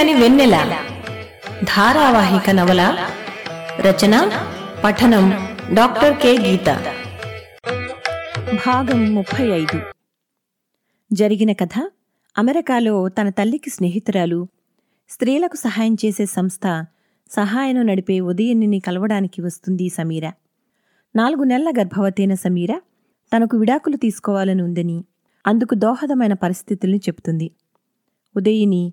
వెచ్చగని వెన్నెల. ధారావాహిక నవల రచన పఠనం డాక్టర్ కె. గీత. భాగం ముప్పై ఐదు జరిగిన కథ అమెరికాలో తన తల్లికి స్నేహితురాలు. స్త్రీలకు సహాయం చేసే సంస్థ సహాయం నడిపే ఉదయనిని కలవడానికి వస్తుంది సమీర. నాలుగు నెలల గర్భవతైన సమీర తనకు విడాకులు తీసుకోవాలని ఉందని అందుకు దోహదమైన పరిస్థితుల్ని చెప్తుంది. ఉదయిని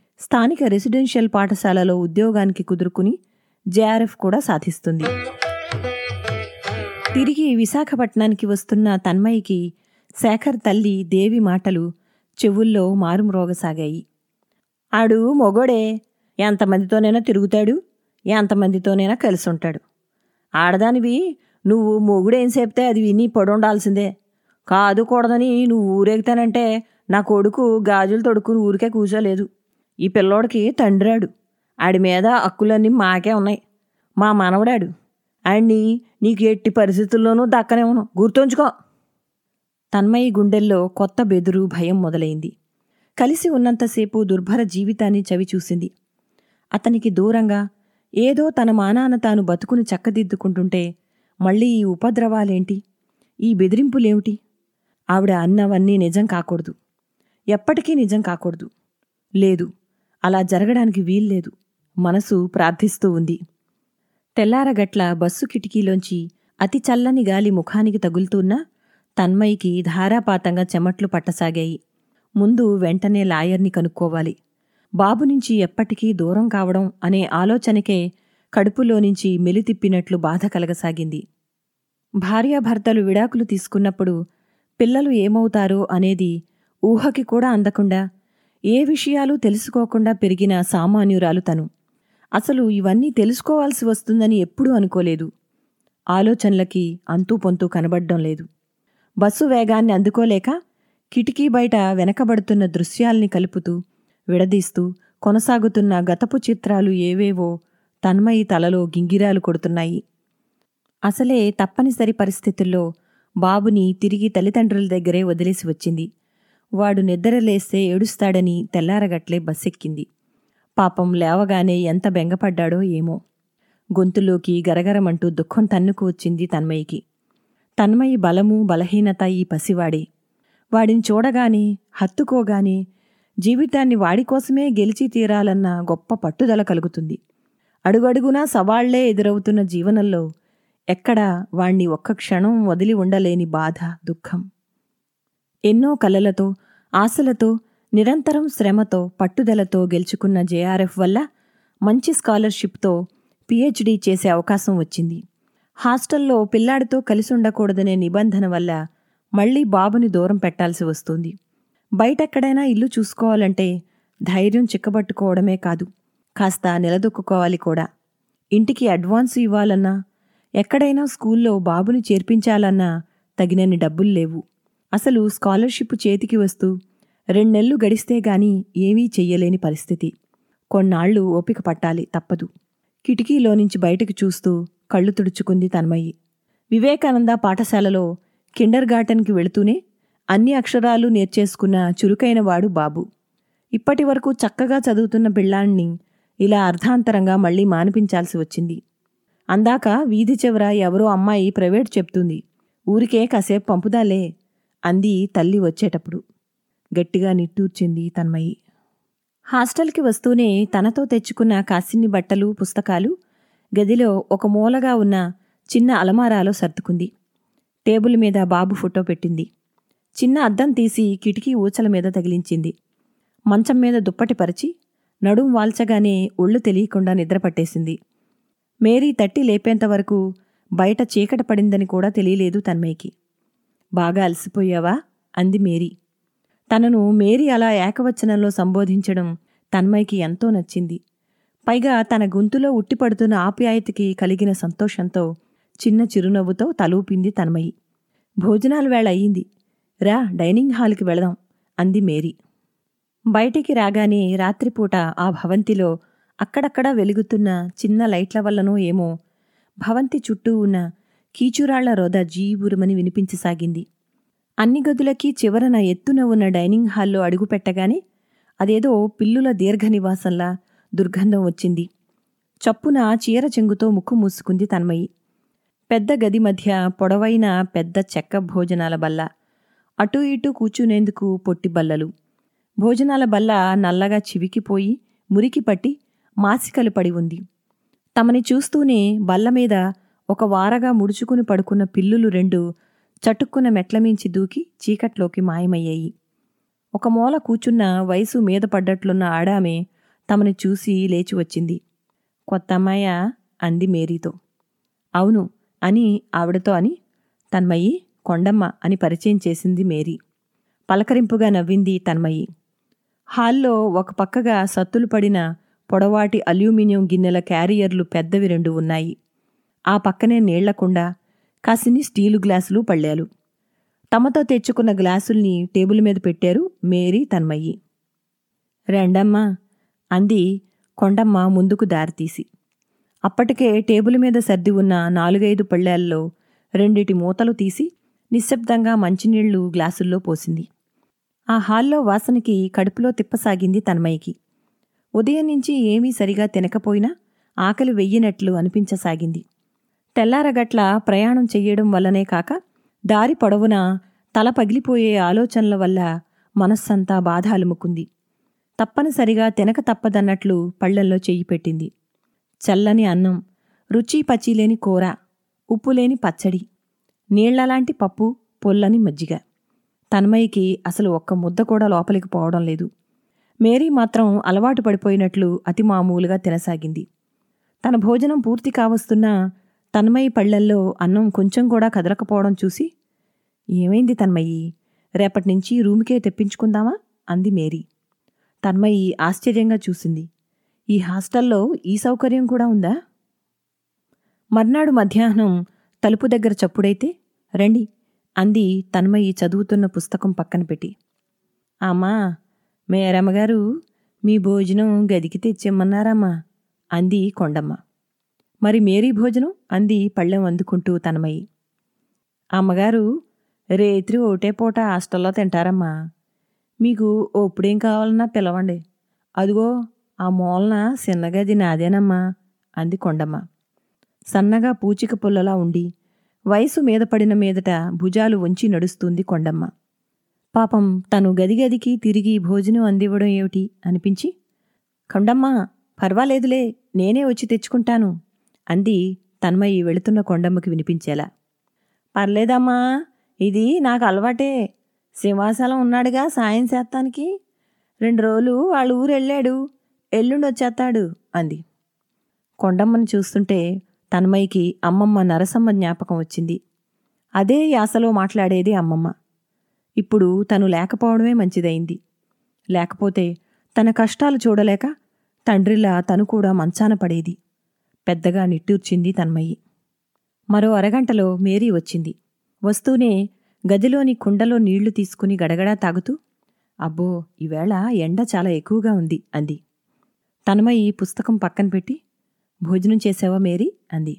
స్థానిక రెసిడెన్షియల్ పాఠశాలలో ఉద్యోగానికి కుదురుకుని జేఆర్ఎఫ్ కూడా సాధిస్తుంది. తిరిగి విశాఖపట్నానికి వస్తున్న తన్మయికి శేఖర్ తల్లి దేవి మాటలు చెవుల్లో మారుమ్రోగసాగాయి. ఆడు మొగోడే ఎంతమందితోనైనా తిరుగుతాడు ఎంతమందితోనైనా కలిసి ఉంటాడు ఆడదానివి నువ్వు మొగుడేం చెప్తే అది విని పడుండాల్సిందే. కాదు కూడదని నువ్వు ఊరేగుతానంటే నా కొడుకు గాజులు తొడుక్కుని ఊరికే కూర్చోలేదు ఈ పిల్లోడికి తండ్రాడు ఆడి. మీద హక్కులన్నీ మాకే ఉన్నాయి. మా మనవడాడు. ఆడిని నీకు ఎట్టి పరిస్థితుల్లోనూ దక్కనేమను గుర్తుంచుకో. తన్మయి గుండెల్లో కొత్త బెదురు భయం మొదలైంది. కలిసి ఉన్నంతసేపు దుర్భర జీవితాన్ని చవిచూసింది అతనికి దూరంగా ఏదో తన మానాన తాను బతుకుని చక్కదిద్దుకుంటుంటే మళ్ళీ ఈ ఉపద్రవాలేంటి? ఈ బెదిరింపులేమిటి? ఆవిడ అన్నవన్నీ నిజం కాకూడదు. ఎప్పటికీ నిజం కాకూడదు. లేదు. అలా జరగడానికి వీల్లేదు. మనసు ప్రార్థిస్తూ ఉంది. తెల్లారగట్ల బస్సు కిటికీలోంచి అతి చల్లని గాలి ముఖానికి తగులుతున్నా తన్మయికి ధారాపాతంగా చెమట్లు పట్టసాగాయి. ముందు వెంటనే లాయర్ని కనుక్కోవాలి. బాబు నుంచి ఎప్పటికీ దూరం కావడం అనే ఆలోచనకే కడుపులో నుంచి మెలితిప్పినట్లు బాధ కలగసాగింది. భార్యాభర్తలు విడాకులు తీసుకున్నప్పుడు పిల్లలు ఏమవుతారో అనేది ఊహకి కూడా అందకుండా ఏ విషయాలు తెలుసుకోకుండా పెరిగిన సామాన్యురాలు తను. అసలు ఇవన్నీ తెలుసుకోవాల్సి వస్తుందని ఎప్పుడూ అనుకోలేదు. ఆలోచనలకి అంతూ పొంతూ కనబడ్డం లేదు. బస్సు వేగాన్ని అందుకోలేక కిటికీ బయట వెనకబడుతున్న దృశ్యాల్ని కలుపుతూ విడదీస్తూ కొనసాగుతున్న గతపు చిత్రాలు ఏవేవో తన్మయి తలలో గింగిరాలు కొడుతున్నాయి. అసలే తప్పనిసరి పరిస్థితుల్లో బాబుని తిరిగి తల్లిదండ్రుల దగ్గరే వదిలేసి వచ్చింది. వాడు నిద్రలేస్తే ఏడుస్తాడని తెల్లారగట్లే బస్సెక్కింది. పాపం లేవగానే ఎంత బెంగపడ్డాడో ఏమో. గొంతులోకి గరగరమంటూ దుఃఖం తన్నుకు వచ్చింది తన్మయికి తన్మయి బలము బలహీనత ఈ పసివాడే. వాడిని చూడగానే హత్తుకోగానే జీవితాన్ని వాడి కోసమే గెలిచి తీరాలన్న గొప్ప పట్టుదల కలుగుతుంది. అడుగడుగునా సవాళ్ళే ఎదురవుతున్న జీవనంలో ఎక్కడా వాణ్ణి ఒక్క క్షణం వదిలి ఉండలేని బాధ దుఃఖం. ఎన్నో కలలతో ఆశలతో నిరంతరం శ్రమతో పట్టుదలతో గెలుచుకున్న జేఆర్ఎఫ్ వల్ల మంచి స్కాలర్షిప్తో పీహెచ్డీ చేసే అవకాశం వచ్చింది. హాస్టల్లో పిల్లాడితో కలిసి ఉండకూడదనే నిబంధన వల్ల మళ్ళీ బాబుని దూరం పెట్టాల్సి వస్తుంది. బయటెక్కడైనా ఇల్లు చూసుకోవాలంటే ధైర్యం చిక్కబట్టుకోవడమే కాదు కాస్త నిలదొక్కుకోవాలి కూడా. ఇంటికి అడ్వాన్స్ ఇవ్వాలన్నా ఎక్కడైనా స్కూల్లో బాబుని చేర్పించాలన్నా తగినన్ని డబ్బులు లేవు. అసలు స్కాలర్షిప్ చేతికి వస్తూ రెండెళ్ళు గడిస్తే గాని ఏమీ చెయ్యలేని పరిస్థితి. కొన్నాళ్ళు ఓపిక పట్టాలి తప్పదు. కిటికీలో నుంచి బయటకు చూస్తూ కళ్ళు తుడుచుకుంది తన్మయి. వివేకానంద పాఠశాలలో కిండర్ గార్టెన్కి వెళుతూనే అన్ని అక్షరాలు నేర్చేసుకున్న చురుకైనవాడు బాబు. ఇప్పటి వరకు చక్కగా చదువుతున్న పిల్లాణ్ణి ఇలా అర్ధాంతరంగా మళ్ళీ మానిపించాల్సి వచ్చింది. అందాక వీధి చివర ఎవరో అమ్మాయి ప్రైవేట్ చెప్తుంది. ఊరికే కాసేపు పంపుదాలే అంది తల్లి వచ్చేటప్పుడు. గట్టిగా నిట్టూర్చింది తన్మయి. హాస్టల్కి వస్తూనే తనతో తెచ్చుకున్న కాసిన్ని బట్టలు పుస్తకాలు గదిలో ఒక మూలగా ఉన్న చిన్న అలమారాలో సర్దుకుంది. టేబుల్ మీద బాబు ఫోటో పెట్టింది. చిన్న అద్దం తీసి కిటికీ ఊచల మీద తగిలించింది. మంచం మీద దుప్పటి పరిచి నడుం వాల్చగానే ఒళ్ళు తెలియకుండా నిద్రపట్టేసింది. మేరీ తట్టి లేపేంత వరకు బయట చీకట పడిందని కూడా తెలియలేదు తన్మయ్యకి బాగా అలసిపోయావా? అంది మేరీ. తనను మేరీ అలా ఏకవచనంలో సంబోధించడం తన్మయ్యకి ఎంతో నచ్చింది. పైగా తన గొంతులో ఉట్టిపడుతున్న ఆప్యాయతకి కలిగిన సంతోషంతో చిన్న చిరునవ్వుతో తలూపింది తన్మయి. భోజనాల వేళ అయ్యింది. రా డైనింగ్ హాల్కి వెళదాం అంది మేరీ. బయటికి రాగానే రాత్రిపూట ఆ భవంతిలో అక్కడక్కడ వెలుగుతున్న చిన్న లైట్ల వల్లనో ఏమో భవంతి చుట్టూ ఉన్న కీచురాళ్ళ రోద జీవురుమని వినిపించసాగింది. అన్ని గదులకి చివరన ఎత్తున ఉన్న డైనింగ్ హాల్లో అడుగుపెట్టగానే అదేదో పిల్లుల దీర్ఘ నివాసంలా దుర్గంధం వచ్చింది. చప్పున చీర చెంగుతో ముక్కు మూసుకుంది తన్మయి. పెద్ద గది మధ్య పొడవైన పెద్ద చెక్క భోజనాల బల్ల. అటూ ఇటూ కూర్చునేందుకు పొట్టి బల్లలు. భోజనాల బల్ల నల్లగా చివికిపోయి మురికి పట్టి మాసికలు పడి ఉంది. తమని చూస్తూనే బల్ల మీద ఒక వారగా ముడుచుకుని పడుకున్న పిల్లులు రెండు చటుక్కున మెట్లమించి దూకి చీకట్లోకి మాయమయ్యాయి. ఒక మూల కూచున్న వయసు మీద పడ్డట్లున్న ఆడామె తమని చూసి లేచి వచ్చింది. కొత్త అమ్మాయ? అంది మేరీతో. అవును అని ఆవిడతో అని తన్మయి కొండమ్మ అని పరిచయం చేసింది మేరీ. పలకరింపుగా నవ్వింది తన్మయి హాల్లో ఒక పక్కగా సత్తులు పడిన పొడవాటి అల్యూమినియం గిన్నెల క్యారియర్లు పెద్దవి రెండు ఉన్నాయి. ఆ పక్కనే నీళ్ళకుండ కసిని స్టీలు గ్లాసులు పళ్ళాలు. తమతో తెచ్చుకున్న గ్లాసుల్ని టేబుల్ మీద పెట్టారు మేరీ తన్మయ్యి. రెండమ్మా అంది కొండమ్మ ముందుకు దారితీసి. అప్పటికే టేబుల్ మీద సర్ది ఉన్న నాలుగైదు పళ్ళాల్లో రెండిటి మూతలు తీసి నిశ్శబ్దంగా మంచినీళ్ళు గ్లాసుల్లో పోసింది. ఆ హాల్లో వాసనకి కడుపులో తిప్పసాగింది తన్మయ్యకి. ఉదయం నుంచి ఏమీ సరిగా తినకపోయినా ఆకలి వెయ్యినట్లు అనిపించసాగింది. తెల్లారగట్ల ప్రయాణం చెయ్యడం వల్లనే కాక దారి పొడవునా తల పగిలిపోయే ఆలోచనల వల్ల మనస్సంతా బాధ అలుముకుంది తప్పనిసరిగా తినక తప్పదన్నట్లు పళ్ళల్లో చెయ్యి పెట్టింది. చల్లని అన్నం రుచి పచ్చిలేని కూర ఉప్పులేని పచ్చడి నీళ్ళలాంటి పప్పు పొల్లని మజ్జిగ. తన్మయ్యకి అసలు ఒక్క ముద్ద కూడా లోపలికి పోవడం లేదు. మేరీ మాత్రం అలవాటు పడిపోయినట్లు అతి మామూలుగా తినసాగింది. తన భోజనం పూర్తి కావస్తున్నా తన్మయి పళ్ళల్లో అన్నం కొంచెం కూడా కదలకపోవడం చూసి ఏమైంది తన్మయి రేపటి నుంచి రూమ్కే తెప్పించుకుందామా? అంది మేరీ. తన్మయి ఆశ్చర్యంగా చూసింది. ఈ హాస్టల్లో ఈ సౌకర్యం కూడా ఉందా? మర్నాడు మధ్యాహ్నం తలుపు దగ్గర చప్పుడైతే రండి అంది తన్మయి చదువుతున్న పుస్తకం పక్కన పెట్టి. అమ్మా మేరమ్మగారు మీ భోజనం గదికి తెచ్చిమ్మన్నారమ్మా అంది కొండమ్మ. మరి మేరీ భోజనం? అంది పళ్ళెం అందుకుంటూ తనమయ్యి అమ్మగారు రేత్రి ఒకటే పూట హాస్టల్లో తింటారమ్మా. మీకు ఒప్పుడేం కావాలన్నా పిలవండి. అదిగో ఆ మూలన చిన్నగది నాదేనమ్మా అంది కొండమ్మ. సన్నగా పూచిక పుల్లలా ఉండి వయసు మీద పడిన మీదట భుజాలు వంచి నడుస్తుంది కొండమ్మ. పాపం తను గదిగదికి తిరిగి భోజనం అందివ్వడం ఏమిటి? అనిపించి కొండమ్మ పర్వాలేదులే నేనే వచ్చి తెచ్చుకుంటాను. అంది తన్మయి వెళుతున్న కొండమ్మకి వినిపించేలా. పర్లేదమ్మా ఇది నాకు అలవాటే. సింహాసలం ఉన్నాడుగా సాయం చేస్తానికి. రెండు రోజులు వాళ్ళ ఊరు వెళ్ళాడు ఎల్లుండి వచ్చేస్తాడు అంది. కొండమ్మని చూస్తుంటే తన్మయికి అమ్మమ్మ నరసమ్మ జ్ఞాపకం వచ్చింది. అదే యాసలో మాట్లాడేది అమ్మమ్మ. ఇప్పుడు తను లేకపోవడమే మంచిదైంది లేకపోతే తన కష్టాలు చూడలేక తండ్రిలా తను కూడా మంచాన పడేది. పెద్దగా నిట్టూర్చింది తన్మయి. మరో అరగంటలో మేరీ వచ్చింది. వస్తూనే గదిలోని కుండలో నీళ్ళు తీసుకుని గడగడా తాగుతూ అబ్బో ఈవేళ ఎండ చాలా ఎక్కువగా ఉంది అంది. తన్మయి పుస్తకం పక్కన పెట్టి భోజనం చేసావా మేరీ? అంది.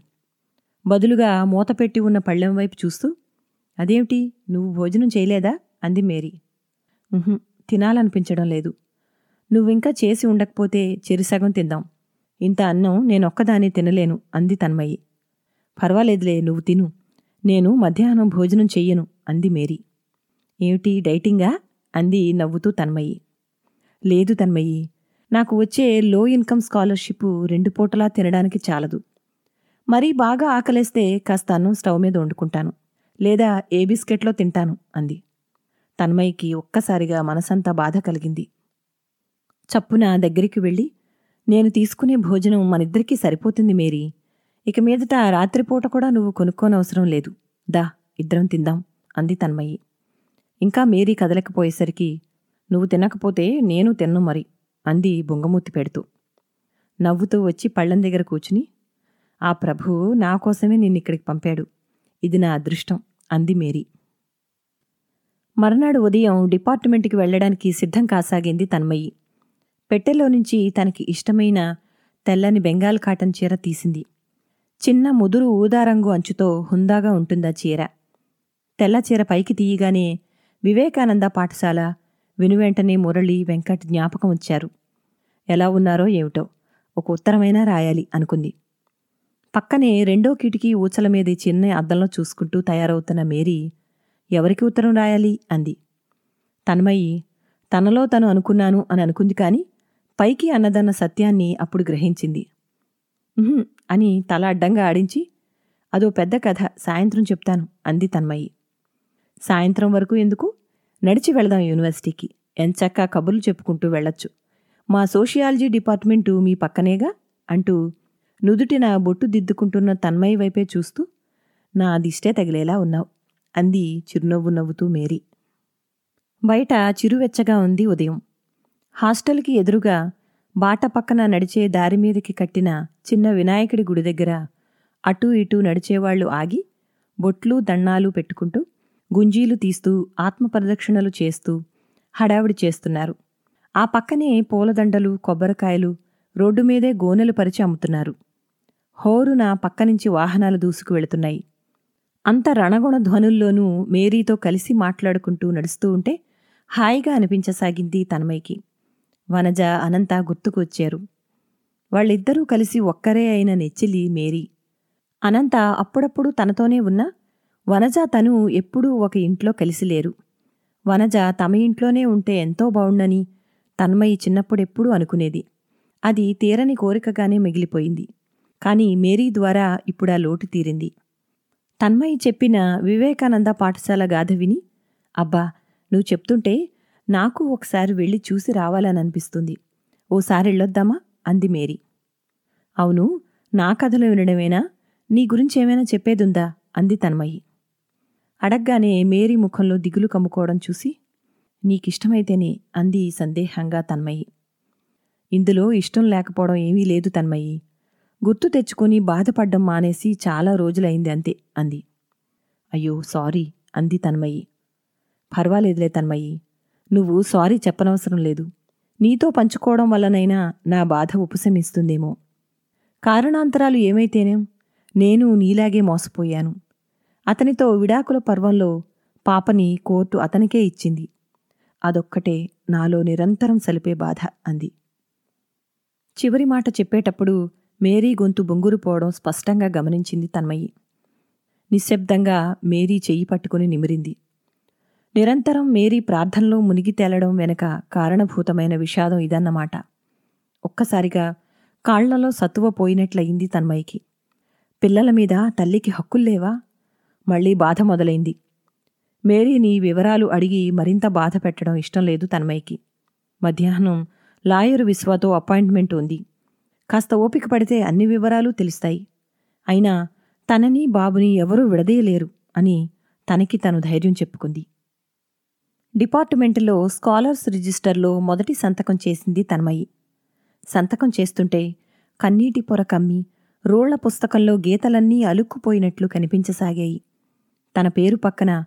బదులుగా మూత పెట్టి ఉన్న పళ్ళెం వైపు చూస్తూ అదేమిటి నువ్వు భోజనం చేయలేదా? అంది మేరీ. తినాలనిపించడం లేదు. నువ్వింకా చేసి ఉండకపోతే చెరిసగం తిందాం. ఇంత అన్నం నేనొక్కదాన్ని తినలేను అంది తన్మయి. పర్వాలేదులే నువ్వు తిను. నేను మధ్యాహ్నం భోజనం చెయ్యను అంది మేరీ. ఏమిటి డైటింగా? అంది నవ్వుతూ తన్మయి. లేదు తన్మయి నాకు వచ్చే లో ఇన్కమ్ స్కాలర్షిప్ రెండు పూటలా తినడానికి చాలదు. మరీ బాగా ఆకలేస్తే కాస్త అన్నం స్టవ్ మీద వండుకుంటాను. లేదా ఏ బిస్కెట్లో తింటాను అంది. తన్మయికి ఒక్కసారిగా మనసంతా బాధ కలిగింది. చప్పున దగ్గరికి వెళ్ళి నేను తీసుకునే భోజనం మనిద్దరికీ సరిపోతుంది మేరీ. ఇక మీదట రాత్రిపూట కూడా నువ్వు కొనుక్కోనవసరం లేదు. దా ఇద్దరం తిందాం అంది తన్మయ్యి ఇంకా మేరీ కదలకపోయేసరికి నువ్వు తినకపోతే నేను తిన్ను మరి అంది బొంగమూతి పెడుతూ. నవ్వుతూ వచ్చి పళ్ళం దగ్గర కూర్చుని ఆ ప్రభువు నా కోసమే నిన్నిక్కడికి పంపాడు. ఇది నా అదృష్టం అంది మేరీ. మర్నాడు ఉదయం డిపార్ట్మెంట్కి వెళ్ళడానికి సిద్ధం కాసాగింది తన్మయ్యి పెట్టెలో నుంచి తనకి ఇష్టమైన తెల్లని బెంగాల్ కాటన్ చీర తీసింది. చిన్న ముదురు ఊదారంగు అంచుతో హుందాగా ఉంటుందా చీర. తెల్ల చీర పైకి తీయగానే వివేకానంద పాఠశాల వినువెంటనే మురళి వెంకట్ జ్ఞాపకం వచ్చారు. ఎలా ఉన్నారో ఏమిటో ఒక ఉత్తరమైనా రాయాలి అనుకుంది. పక్కనే రెండో కిటికీ ఊచల మీద చిన్న అద్దంలో చూసుకుంటూ తయారవుతున్న మేరీ ఎవరికి ఉత్తరం రాయాలి? అంది. తన్మయి తనలో తను అనుకున్నాను అని అనుకుంది కానీ పైకి అన్నదన్న సత్యాన్ని అప్పుడు గ్రహించింది. అని తల అడ్డంగా ఆడించి అదో పెద్ద కథ సాయంత్రం చెప్తాను అంది తన్మయి. సాయంత్రం వరకు ఎందుకు? నడిచి వెళదాం యూనివర్సిటీకి. ఎంచక్కా కబుర్లు చెప్పుకుంటూ వెళ్ళొచ్చు. మా సోషియాలజీ డిపార్ట్మెంటు మీ పక్కనేగా? అంటూ నుదుటిన బొట్టు దిద్దుకుంటున్న తన్మయి వైపే చూస్తూ నా దిష్టే తగిలేలా ఉన్నావు అంది చిరునవ్వు నవ్వుతూ మేరీ. బయట చిరువెచ్చగా ఉంది ఉదయం. హాస్టల్కి ఎదురుగా బాట పక్కన నడిచే దారి మీదకి కట్టిన చిన్న వినాయకుడి గుడి దగ్గర అటూ ఇటూ నడిచేవాళ్ళు ఆగి బొట్లు దండాలు పెట్టుకుంటూ గుంజీలు తీస్తూ ఆత్మప్రదక్షిణలు చేస్తూ హడావిడి చేస్తున్నారు. ఆ పక్కనే పూలదండలు కొబ్బరికాయలు రోడ్డు మీదే గోనెలు పరిచి అమ్ముతున్నారు. హోరున పక్కనుంచి వాహనాలు దూసుకు వెళుతున్నాయి. అంత రణగుణ ధ్వనుల్లోనూ మేరీతో కలిసి మాట్లాడుకుంటూ నడుస్తూ ఉంటే హాయిగా అనిపించసాగింది తనమైకి వనజ అనంత గుర్తుకు వచ్చారు వాళ్ళిద్దరూ కలిసి ఒక్కరే అయిన నెచ్చిలి మేరీ. అనంత అప్పుడప్పుడు తనతోనే ఉన్నా వనజ తను ఎప్పుడూ ఒక ఇంట్లో కలిసి లేరు. వనజ తమ ఇంట్లోనే ఉంటే ఎంతో బావుండని తన్మయి చిన్నప్పుడెప్పుడూ అనుకునేది. అది తీరని కోరికగానే మిగిలిపోయింది. కాని మేరీ ద్వారా ఇప్పుడా లోటు తీరింది. తన్మయి చెప్పిన వివేకానంద పాఠశాల గాథ విని అబ్బా నువ్వు చెప్తుంటే నాకు ఒకసారి వెళ్ళి చూసి రావాలననిపిస్తుంది. ఓసారి వెళ్ళొద్దామా? అంది మేరీ. అవును నా కథలు వినడమేనా? నీ గురించి ఏమైనా చెప్పేదుందా? అంది తన్మయి. అడగ్గానే మేరీ ముఖంలో దిగులు కమ్ముకోవడం చూసి నీకిష్టమైతేనే అంది సందేహంగా తన్మయి. ఇందులో ఇష్టం లేకపోవడం ఏమీ లేదు తన్మయి. గుర్తు తెచ్చుకుని బాధపడ్డం మానేసి చాలా రోజులైంది అంతే అంది. అయ్యో సారీ అంది తన్మయి. పర్వాలేదులే తన్మయి. నువ్వు సారీ చెప్పనవసరం లేదు. నీతో పంచుకోవడం వల్లనైనా నా బాధ ఉపశమిస్తుందేమో. కారణాంతరాలు ఏమైతేనేం? నేను నీలాగే మోసపోయాను. అతనితో విడాకుల పర్వంలో పాపని కోర్టు అతనికే ఇచ్చింది. అదొక్కటే నాలో నిరంతరం సలిపే బాధ అంది. చివరి మాట చెప్పేటప్పుడు మేరీ గొంతు బొంగురుపోవడం స్పష్టంగా గమనించింది తన్మయి. నిశ్శబ్దంగా మేరీ చెయ్యి పట్టుకుని నిమిరింది. నిరంతరం మేరీ ప్రార్థనలో మునిగి తేలడం వెనుక కారణభూతమైన విషాదం ఇదన్నమాట. ఒక్కసారిగా కాళ్ళలో సత్తువ పోయినట్లయింది తన్మయికి పిల్లల మీద తల్లికి హక్కుల్లేవా మళ్ళీ బాధ మొదలైంది. మేరీని వివరాలు అడిగి మరింత బాధ పెట్టడం ఇష్టం లేదు తన్మయికి మధ్యాహ్నం లాయరు విశ్వతో అపాయింట్మెంట్ ఉంది. కాస్త ఓపిక పడితే అన్ని వివరాలు తెలుస్తాయి. అయినా తనని బాబుని ఎవరూ విడదీయలేరు అని తనకి తను ధైర్యం చెప్పుకుంది. డిపార్ట్మెంటులో స్కాలర్స్ రిజిస్టర్లో మొదటి సంతకం చేసింది తన్మయి. సంతకం చేస్తుంటే కన్నీటి పొర కమ్మి రోళ్ళ పుస్తకంలో గీతలన్నీ అలుక్కుపోయినట్లు కనిపించసాగాయి. తన పేరు పక్కన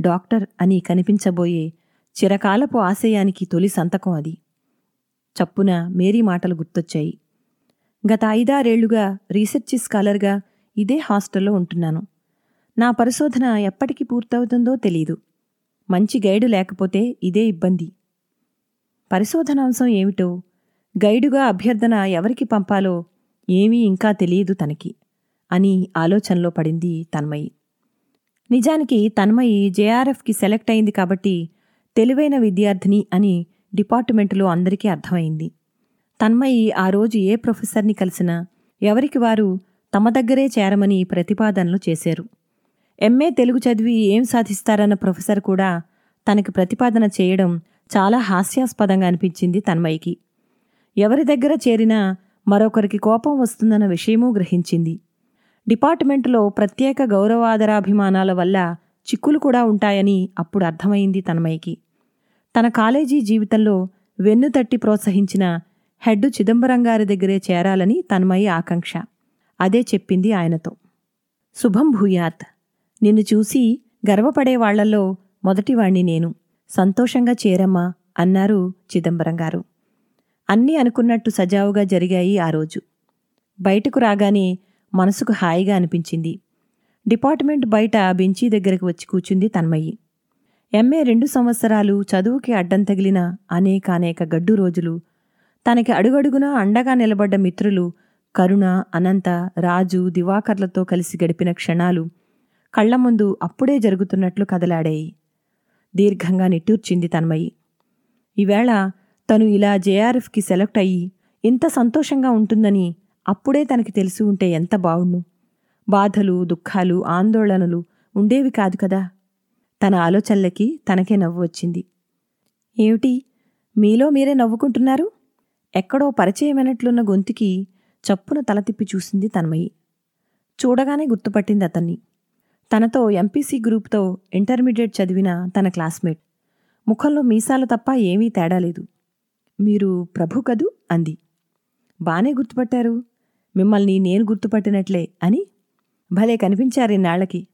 డాక్టర్ అని కనిపించబోయే చిరకాలపు ఆశయానికి తొలి సంతకం అది. చప్పున మేరీ మాటలు గుర్తొచ్చాయి. గత ఐదారేళ్ళుగా రీసెర్చ్ స్కాలర్గా ఇదే హాస్టల్లో ఉంటున్నాను. నా పరిశోధన ఎప్పటికి పూర్తవుతుందో తెలీదు. మంచి గైడు లేకపోతే ఇదే ఇబ్బంది. పరిశోధనాంశం ఏమిటో గైడుగా అభ్యర్థన ఎవరికి పంపాలో ఏమీ ఇంకా తెలియదు తనకి అని ఆలోచనలో పడింది తన్మయి. నిజానికి తన్మయి జేఆర్ఎఫ్కి సెలెక్ట్ అయింది కాబట్టి తెలివైన విద్యార్థిని అని డిపార్ట్మెంటులో అందరికీ అర్థమైంది. తన్మయి ఆ రోజు ఏ ప్రొఫెసర్ని కలిసినా ఎవరికి వారు తమ దగ్గరే చేరమని ప్రతిపాదనలు చేశారు. ఎంఏ తెలుగు చదివి ఏం సాధిస్తారన్న ప్రొఫెసర్ కూడా తనకి ప్రతిపాదన చేయడం చాలా హాస్యాస్పదంగా అనిపించింది తన్మయికి ఎవరి దగ్గర చేరినా మరొకరికి కోపం వస్తుందన్న విషయమూ గ్రహించింది. డిపార్ట్మెంటులో ప్రత్యేక గౌరవాదరాభిమానాల వల్ల చిక్కులు కూడా ఉంటాయని అప్పుడు అర్థమైంది తన్మయికి తన కాలేజీ జీవితంలో వెన్ను తట్టి ప్రోత్సహించిన హెడ్ చిదంబరం గారి దగ్గరే చేరాలని తన్మయి ఆకాంక్ష. అదే చెప్పింది ఆయనతో. శుభం భూయాత్. నిన్ను చూసి గర్వపడేవాళ్ళలో మొదటివాణ్ణి నేను. సంతోషంగా చేరమ్మా అన్నారు చిదంబరం గారు అన్నీ అనుకున్నట్టు సజావుగా జరిగాయి ఆ రోజు. బయటకు రాగానే మనసుకు హాయిగా అనిపించింది. డిపార్ట్మెంట్ బయట బెంచీ దగ్గరకు వచ్చి కూర్చుంది తన్మయ్యి ఎంఏ రెండు సంవత్సరాలు చదువుకి అడ్డం తగిలిన అనేకానేక గడ్డు రోజులు తనకి అడుగడుగునా అండగా నిలబడ్డ మిత్రులు కరుణ అనంత రాజు దివాకర్లతో కలిసి గడిపిన క్షణాలు కళ్ళ ముందు అప్పుడే జరుగుతున్నట్లు కదలాడాయి దీర్ఘంగా నిట్టూర్చింది తన్మయి. ఈవేళ తను ఇలా జేఆర్ఎఫ్కి సెలెక్ట్ అయ్యి ఇంత సంతోషంగా ఉంటుందని అప్పుడే తనకి తెలిసి ఉంటే ఎంత బావుణ్ణు బాధలు దుఃఖాలు ఆందోళనలు ఉండేవి కాదు కదా. తన ఆలోచనలకి తనకే నవ్వు వచ్చింది. ఏమిటి? మీలో మీరే నవ్వుకుంటున్నారు? ఎక్కడో పరిచయమైనట్లున్న గొంతుకి చప్పున తల తిప్పి చూసింది తన్మయి. చూడగానే గుర్తుపట్టింది అతన్ని. తనతో ఎంపీసీ గ్రూప్తో ఇంటర్మీడియట్ చదివిన తన క్లాస్మేట్. ముఖంలో మీసాలు తప్ప ఏమీ తేడా లేదు. మీరు ప్రభు కదూ? అంది. బానే గుర్తుపట్టారు. మిమ్మల్ని నేను గుర్తుపట్టినట్లే అని. భలే కనిపించారిన్నాళ్ళకి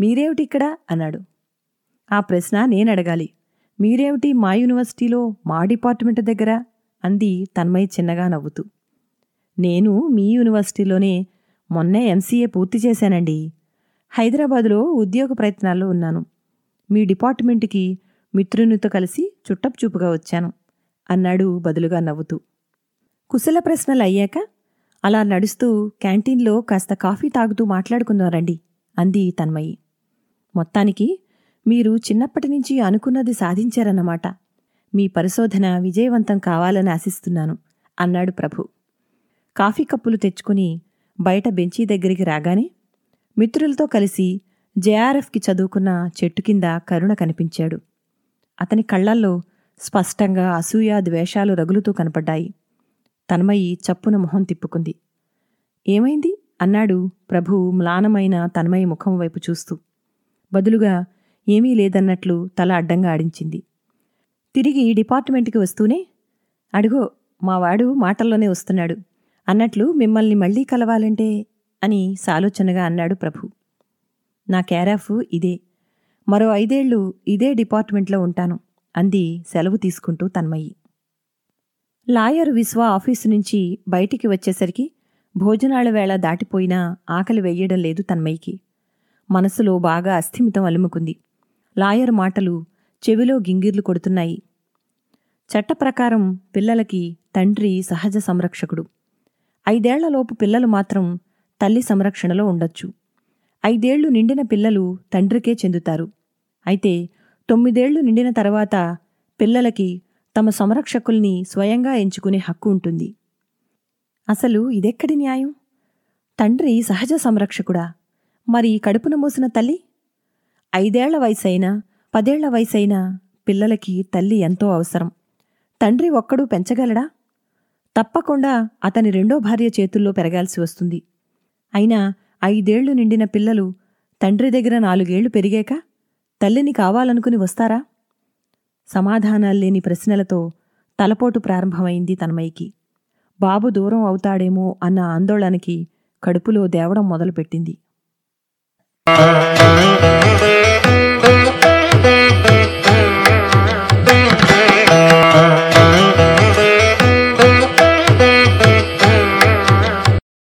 మీరేమిటి ఇక్కడ? అన్నాడు. ఆ ప్రశ్న నేనడగాలి మీరేమిటి మా యూనివర్సిటీలో మా డిపార్ట్మెంట్ దగ్గర? అంది తన్మయ్య చిన్నగా నవ్వుతూ. నేను మీ యూనివర్సిటీలోనే మొన్నే ఎంసీఏ పూర్తి చేశానండి. హైదరాబాదులో ఉద్యోగ ప్రయత్నాల్లో ఉన్నాను. మీ డిపార్ట్మెంట్కి మిత్రునితో కలిసి చుట్టపు చూపుగా వచ్చాను. అన్నాడు బదులుగా నవ్వుతూ. కుశల ప్రశ్నలు అయ్యాక అలా నడుస్తూ క్యాంటీన్లో కాస్త కాఫీ తాగుతూ మాట్లాడుకుందాం రండి అంది తన్మయి. మొత్తానికి మీరు చిన్నప్పటి నుంచి అనుకున్నది సాధించారన్నమాట. మీ పరిశోధన విజయవంతం కావాలని ఆశిస్తున్నాను అన్నాడు ప్రభు. కాఫీ కప్పులు తెచ్చుకుని బయట బెంచీ దగ్గరికి రాగానే మిత్రులతో కలిసి జేఆర్ఎఫ్కి చదువుకున్న చెట్టు కింద కరుణ కనిపించాడు. అతని కళ్ళల్లో స్పష్టంగా అసూయ ద్వేషాలు రగులుతూ కనపడ్డాయి. తన్మయి చప్పున మొహం తిప్పుకుంది. ఏమైంది? అన్నాడు ప్రభు మ్లానమైన తన్మయి ముఖం వైపు చూస్తూ. బదులుగా ఏమీ లేదన్నట్లు తల అడ్డంగా ఆడించింది. తిరిగి డిపార్ట్మెంట్కి వస్తూనే అడుగో మావాడు మాటల్లోనే వస్తున్నాడు. అన్నట్లు మిమ్మల్ని మళ్ళీ కలవాలంటే అని సాలోచనగా అన్నాడు ప్రభు. నా క్యారాఫ్ ఇదే. మరో ఐదేళ్ళు ఇదే డిపార్ట్మెంట్లో ఉంటాను అంది సెలవు తీసుకుంటూ తన్మయ్యి లాయర్ విశ్వ ఆఫీసు నుంచి బయటికి వచ్చేసరికి భోజనాల వేళ దాటిపోయినా ఆకలి వెయ్యడం లేదు తన్మయ్యకి మనసులో బాగా అస్థిమితం అలుముకుంది. లాయర్ మాటలు చెవిలో గింగిర్లు కొడుతున్నాయి. చట్టప్రకారం పిల్లలకి తండ్రి సహజ సంరక్షకుడు. ఐదేళ్ళలోపు పిల్లలు మాత్రం తల్లి సంరక్షణలో ఉండొచ్చు. ఐదేళ్ళు నిండిన పిల్లలు తండ్రికే చెందుతారు. అయితే తొమ్మిదేళ్ళు నిండిన తర్వాత పిల్లలకి తమ సంరక్షకుల్ని స్వయంగా ఎంచుకునే హక్కు ఉంటుంది. అసలు ఇదెక్కడి న్యాయం? తండ్రి సహజ సంరక్షకుడా? మరి కడుపున మోసిన తల్లి? ఐదేళ్ళ వయసైనా పదేళ్ళ వయసైనా పిల్లలకి తల్లి ఎంతో అవసరం. తండ్రి ఒక్కడూ పెంచగలడా? తప్పకుండా అతని రెండో భార్య చేతుల్లో పెరగాల్సి వస్తుంది. అయినా ఐదేళ్ళు నిండిన పిల్లలు తండ్రి దగ్గర నాలుగేళ్ళు పెరిగాక తల్లిని కావాలనుకుని వస్తారా? సమాధానాల్లేని ప్రశ్నలతో తలపోటు ప్రారంభమైంది తన్మయికి బాబు దూరం అవుతాడేమో అన్న ఆందోళనకి కడుపులో దేవడం మొదలుపెట్టింది.